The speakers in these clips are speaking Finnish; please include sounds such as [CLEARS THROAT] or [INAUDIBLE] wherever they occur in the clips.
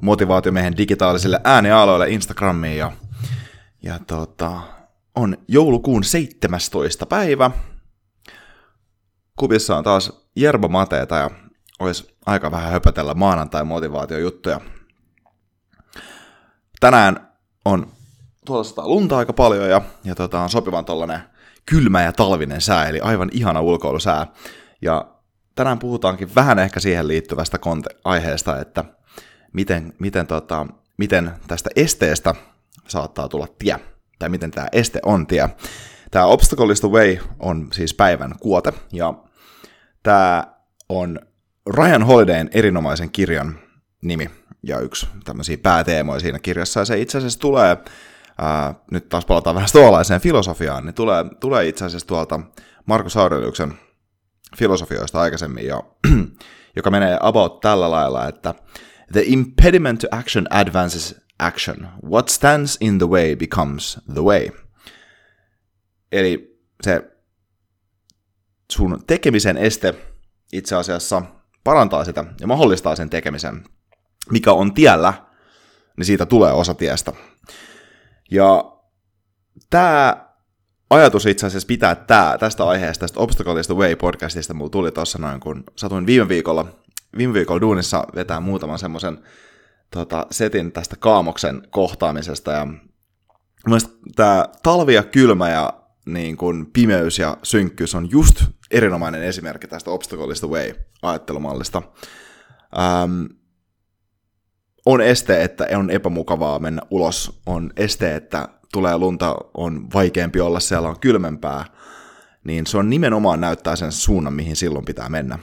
motivaatiomiehen digitaalisille äänialoille Instagramiin ja, ja tota, on joulukuun 17. päivä. Kubissa on taas Jerba Mateeta ja olisi aika vähän höpötellä maanantai motivaatiojuttuja. Tänään on tuolla lunta aika paljon ja, ja tota, on sopivan tollanen kylmä ja talvinen sää, eli aivan ihana ulkoilusää. Ja tänään puhutaankin vähän ehkä siihen liittyvästä konte- aiheesta, että – miten, miten, tota, miten tästä esteestä saattaa tulla tie, tai miten tämä este on tie. Tämä Obstacle is the Way on siis päivän kuote, ja tämä on Ryan Holidayn erinomaisen kirjan nimi, ja yksi tämmöisiä pääteemoja siinä kirjassa, ja se itse asiassa tulee, ää, nyt taas palataan vähän stoalaiseen filosofiaan, niin tulee, tulee itse asiassa tuolta Markus Aureliuksen filosofioista aikaisemmin, ja, [CLEARS THROAT] joka menee about tällä lailla, että The impediment to action advances action. What stands in the way becomes the way. Eli se sun tekemisen este itse asiassa parantaa sitä ja mahdollistaa sen tekemisen. Mikä on tiellä, niin siitä tulee osa tiestä. Ja tämä ajatus itse asiassa pitää tää, tästä aiheesta, tästä Obstacle is the Way podcastista, mulla tuli tuossa noin, kun satuin viime viikolla viime viikolla duunissa vetää muutaman semmoisen tota, setin tästä kaamoksen kohtaamisesta. Ja mielestäni tämä talvi ja kylmä ja niin kuin pimeys ja synkkyys on just erinomainen esimerkki tästä obstacle way-ajattelumallista. Ähm, on este, että on epämukavaa mennä ulos, on este, että tulee lunta, on vaikeampi olla, siellä on kylmempää, niin se on nimenomaan näyttää sen suunnan, mihin silloin pitää mennä.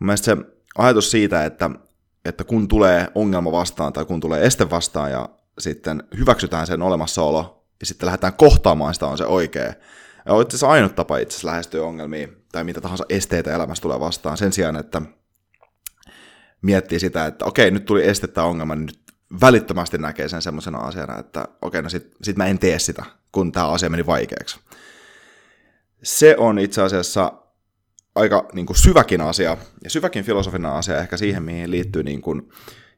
Mielestäni se ajatus siitä, että, että kun tulee ongelma vastaan tai kun tulee este vastaan ja sitten hyväksytään sen olemassaolo ja sitten lähdetään kohtaamaan sitä on se oikea. Ja on itse ainut tapa itse asiassa lähestyä ongelmia tai mitä tahansa esteitä elämässä tulee vastaan sen sijaan, että miettii sitä, että okei, nyt tuli este tai ongelma, niin nyt välittömästi näkee sen semmoisena asiana, että okei, no sit, sit mä en tee sitä, kun tämä asia meni vaikeaksi. Se on itse asiassa aika niin kuin syväkin asia, ja syväkin filosofinen asia ehkä siihen, mihin liittyy, niin kuin,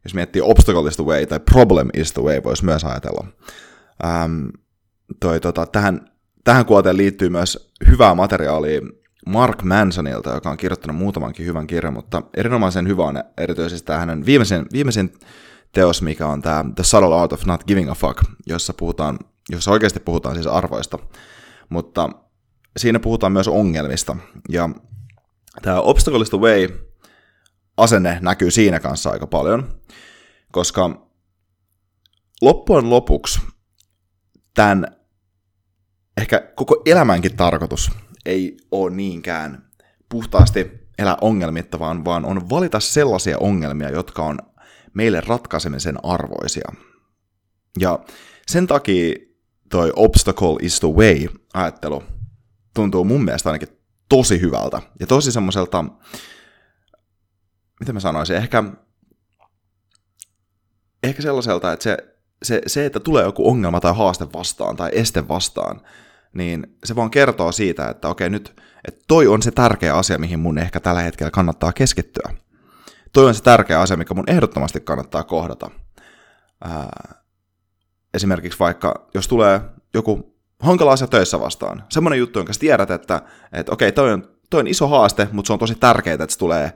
jos miettii obstacle is the way tai problem is the way, voisi myös ajatella. Ähm, toi, tota, tähän, tähän kuoteen liittyy myös hyvää materiaalia Mark Mansonilta, joka on kirjoittanut muutamankin hyvän kirjan, mutta erinomaisen hyvä on erityisesti tämä hänen viimeisin, viimeisin teos, mikä on tämä The Subtle Art of Not Giving a Fuck, jossa, puhutaan, jossa oikeasti puhutaan siis arvoista, mutta siinä puhutaan myös ongelmista, ja tämä Obstacle is the Way asenne näkyy siinä kanssa aika paljon, koska loppujen lopuksi tämän ehkä koko elämänkin tarkoitus ei ole niinkään puhtaasti elää ongelmitta, vaan, vaan on valita sellaisia ongelmia, jotka on meille ratkaisemisen arvoisia. Ja sen takia toi obstacle is the way ajattelu tuntuu mun mielestä ainakin tosi hyvältä ja tosi semmoiselta, mitä mä sanoisin, ehkä, ehkä sellaiselta, että se, se, se, että tulee joku ongelma tai haaste vastaan tai este vastaan, niin se vaan kertoo siitä, että okei nyt, että toi on se tärkeä asia, mihin mun ehkä tällä hetkellä kannattaa keskittyä. Toi on se tärkeä asia, mikä mun ehdottomasti kannattaa kohdata. Ää, esimerkiksi vaikka, jos tulee joku hankala asia töissä vastaan, semmoinen juttu, jonka tiedät, että, että okei, toi on, toi on iso haaste, mutta se on tosi tärkeää, että se tulee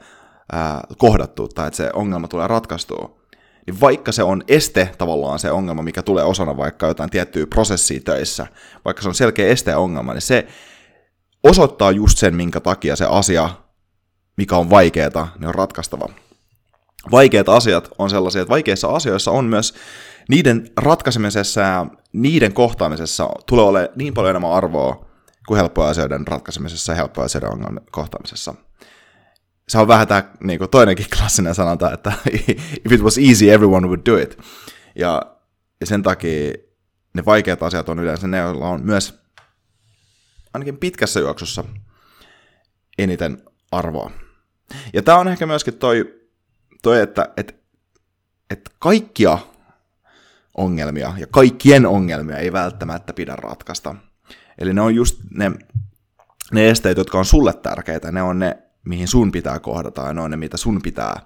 ää, kohdattua tai että se ongelma tulee ratkaistua, niin vaikka se on este tavallaan se ongelma, mikä tulee osana vaikka jotain tiettyä prosessia töissä, vaikka se on selkeä este ja ongelma, niin se osoittaa just sen, minkä takia se asia, mikä on vaikeaa, niin on ratkaistava. Vaikeat asiat on sellaisia, että vaikeissa asioissa on myös niiden ratkaisemisessa ja niiden kohtaamisessa tulee olemaan niin paljon enemmän arvoa kuin helppojen asioiden ratkaisemisessa ja helppojen asioiden ongelmien kohtaamisessa se on vähän tämä niin kuin toinenkin [LAUGHS] klassinen sanonta, että [LAUGHS] if it was easy, everyone would do it. Ja, ja sen takia ne vaikeat asiat on yleensä ne, joilla on myös ainakin pitkässä juoksussa eniten arvoa. Ja tämä on ehkä myöskin toi, toi että et, et kaikkia ongelmia ja kaikkien ongelmia ei välttämättä pidä ratkaista. Eli ne on just ne, ne esteet, jotka on sulle tärkeitä, ne on ne mihin sun pitää kohdata, ja ne on ne, mitä sun pitää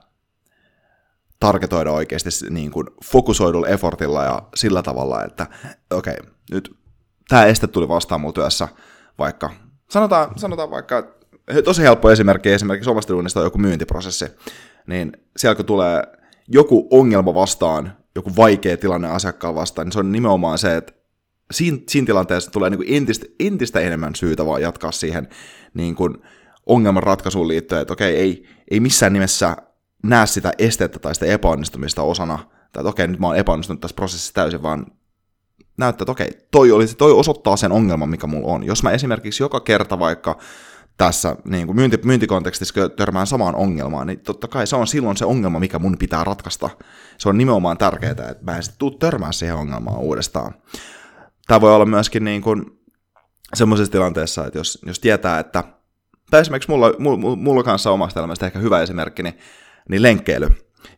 targetoida oikeasti niin kuin fokusoidulla effortilla ja sillä tavalla, että okei, okay, nyt tämä este tuli vastaan mulla työssä, vaikka, sanotaan, sanotaan vaikka, tosi helppo esimerkki, esimerkiksi omasta on joku myyntiprosessi, niin siellä kun tulee joku ongelma vastaan, joku vaikea tilanne asiakkaan vastaan, niin se on nimenomaan se, että siinä, siinä tilanteessa tulee niin kuin entistä, entistä enemmän syytä vaan jatkaa siihen niin kuin, ongelman ratkaisuun liittyen, että okei, ei, ei missään nimessä näe sitä estettä tai sitä epäonnistumista osana, tai että okei, nyt mä oon epäonnistunut tässä prosessissa täysin, vaan näyttää, että okei, toi, oli, toi osoittaa sen ongelman, mikä mulla on. Jos mä esimerkiksi joka kerta vaikka tässä niin kuin myynti, myyntikontekstissa törmään samaan ongelmaan, niin totta kai se on silloin se ongelma, mikä mun pitää ratkaista. Se on nimenomaan tärkeää, että mä en sitten tuu törmään siihen ongelmaan uudestaan. Tämä voi olla myöskin niin kuin semmoisessa tilanteessa, että jos, jos tietää, että tai esimerkiksi mulla, mulla, mulla kanssa omasta elämästä ehkä hyvä esimerkki, niin, niin lenkkeily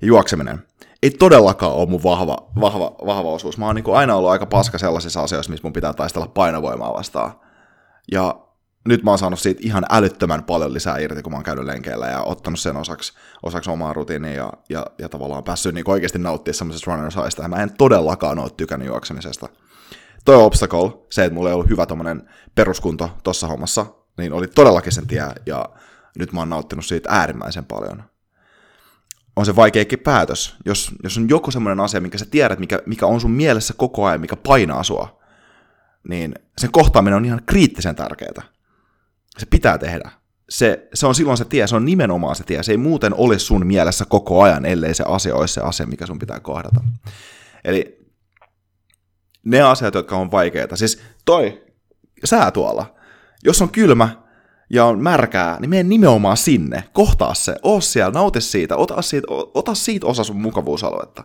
ja juokseminen ei todellakaan ole mun vahva, vahva, vahva osuus. Mä oon niin aina ollut aika paska sellaisissa asioissa, missä mun pitää taistella painovoimaa vastaan. Ja nyt mä oon saanut siitä ihan älyttömän paljon lisää irti, kun mä oon käynyt lenkeillä ja ottanut sen osaksi, osaksi omaa rutiinia ja, ja, ja tavallaan päässyt niin oikeasti nauttimaan semmoisesta runner Ja mä en todellakaan ole tykännyt juoksemisesta. Toi obstacle, se, että mulla ei ollut hyvä peruskunto tossa hommassa, niin oli todellakin sen tie, ja nyt mä oon nauttinut siitä äärimmäisen paljon. On se vaikeakin päätös, jos, jos on joku semmoinen asia, minkä sä tiedät, mikä, mikä on sun mielessä koko ajan, mikä painaa sua, niin sen kohtaaminen on ihan kriittisen tärkeää. Se pitää tehdä. Se, se on silloin se tie, se on nimenomaan se tie. Se ei muuten ole sun mielessä koko ajan, ellei se asia olisi se asia, mikä sun pitää kohdata. Eli ne asiat, jotka on vaikeita, siis toi sää tuolla, jos on kylmä ja on märkää, niin mene nimenomaan sinne, kohtaa se, oo siellä, nauti siitä, ota siitä, ota siitä osa sun mukavuusaluetta.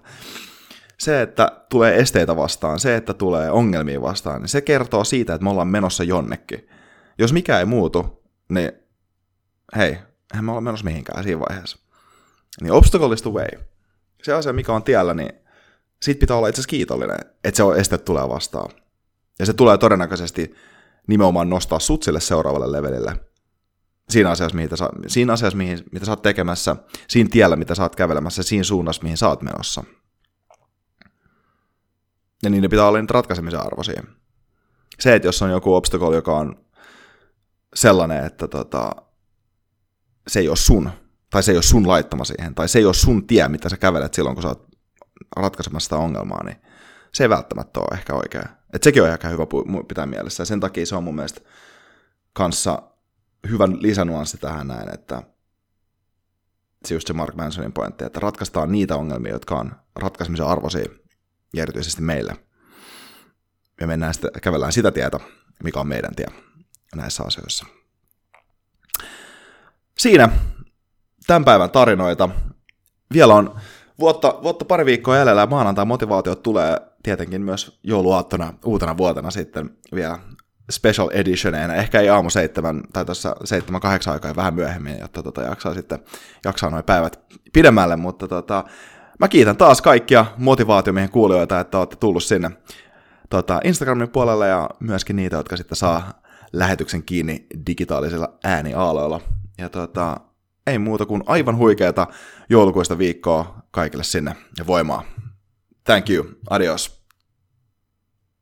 Se, että tulee esteitä vastaan, se, että tulee ongelmia vastaan, niin se kertoo siitä, että me ollaan menossa jonnekin. Jos mikä ei muutu, niin hei, eihän me olla menossa mihinkään siinä vaiheessa. Niin obstacle is the way. Se asia, mikä on tiellä, niin siitä pitää olla itse asiassa kiitollinen, että se on este tulee vastaan. Ja se tulee todennäköisesti nimenomaan nostaa sut sille seuraavalle levelille. Siinä asiassa, mihin sa, siinä asiassa mihin, mitä sä oot tekemässä, siinä tiellä, mitä sä oot kävelemässä, siinä suunnassa, mihin sä oot menossa. Ja niin ne pitää olla niitä ratkaisemisen arvoisia. Se, että jos on joku obstacle, joka on sellainen, että tota, se ei ole sun, tai se ei ole sun laittama siihen, tai se ei ole sun tie, mitä sä kävelet silloin, kun sä oot ratkaisemassa sitä ongelmaa, niin se ei välttämättä ole ehkä oikea. Et sekin on aika hyvä pitää mielessä. Ja sen takia se on mun mielestä kanssa hyvän lisänuanssi tähän näin, että se just se Mark Mansonin pointti, että ratkaistaan niitä ongelmia, jotka on ratkaisemisen arvoisia, ja erityisesti meille. Ja mennään sitten, kävellään sitä tietä, mikä on meidän tie näissä asioissa. Siinä tämän päivän tarinoita. Vielä on vuotta, vuotta pari viikkoa jäljellä ja maanantai motivaatiot tulee tietenkin myös jouluaattona uutena vuotena sitten vielä special editioneina, ehkä ei aamu seitsemän tai tuossa seitsemän kahdeksan aikaa vähän myöhemmin, jotta tota jaksaa sitten jaksaa noin päivät pidemmälle, mutta tota, mä kiitän taas kaikkia motivaatiomiehen kuulijoita, että olette tullut sinne tota, Instagramin puolella ja myöskin niitä, jotka sitten saa lähetyksen kiinni digitaalisilla ääniaaloilla. Ja tota, ei muuta kuin aivan huikeata joulukuista viikkoa kaikille sinne ja voimaa. Thank you. Adios.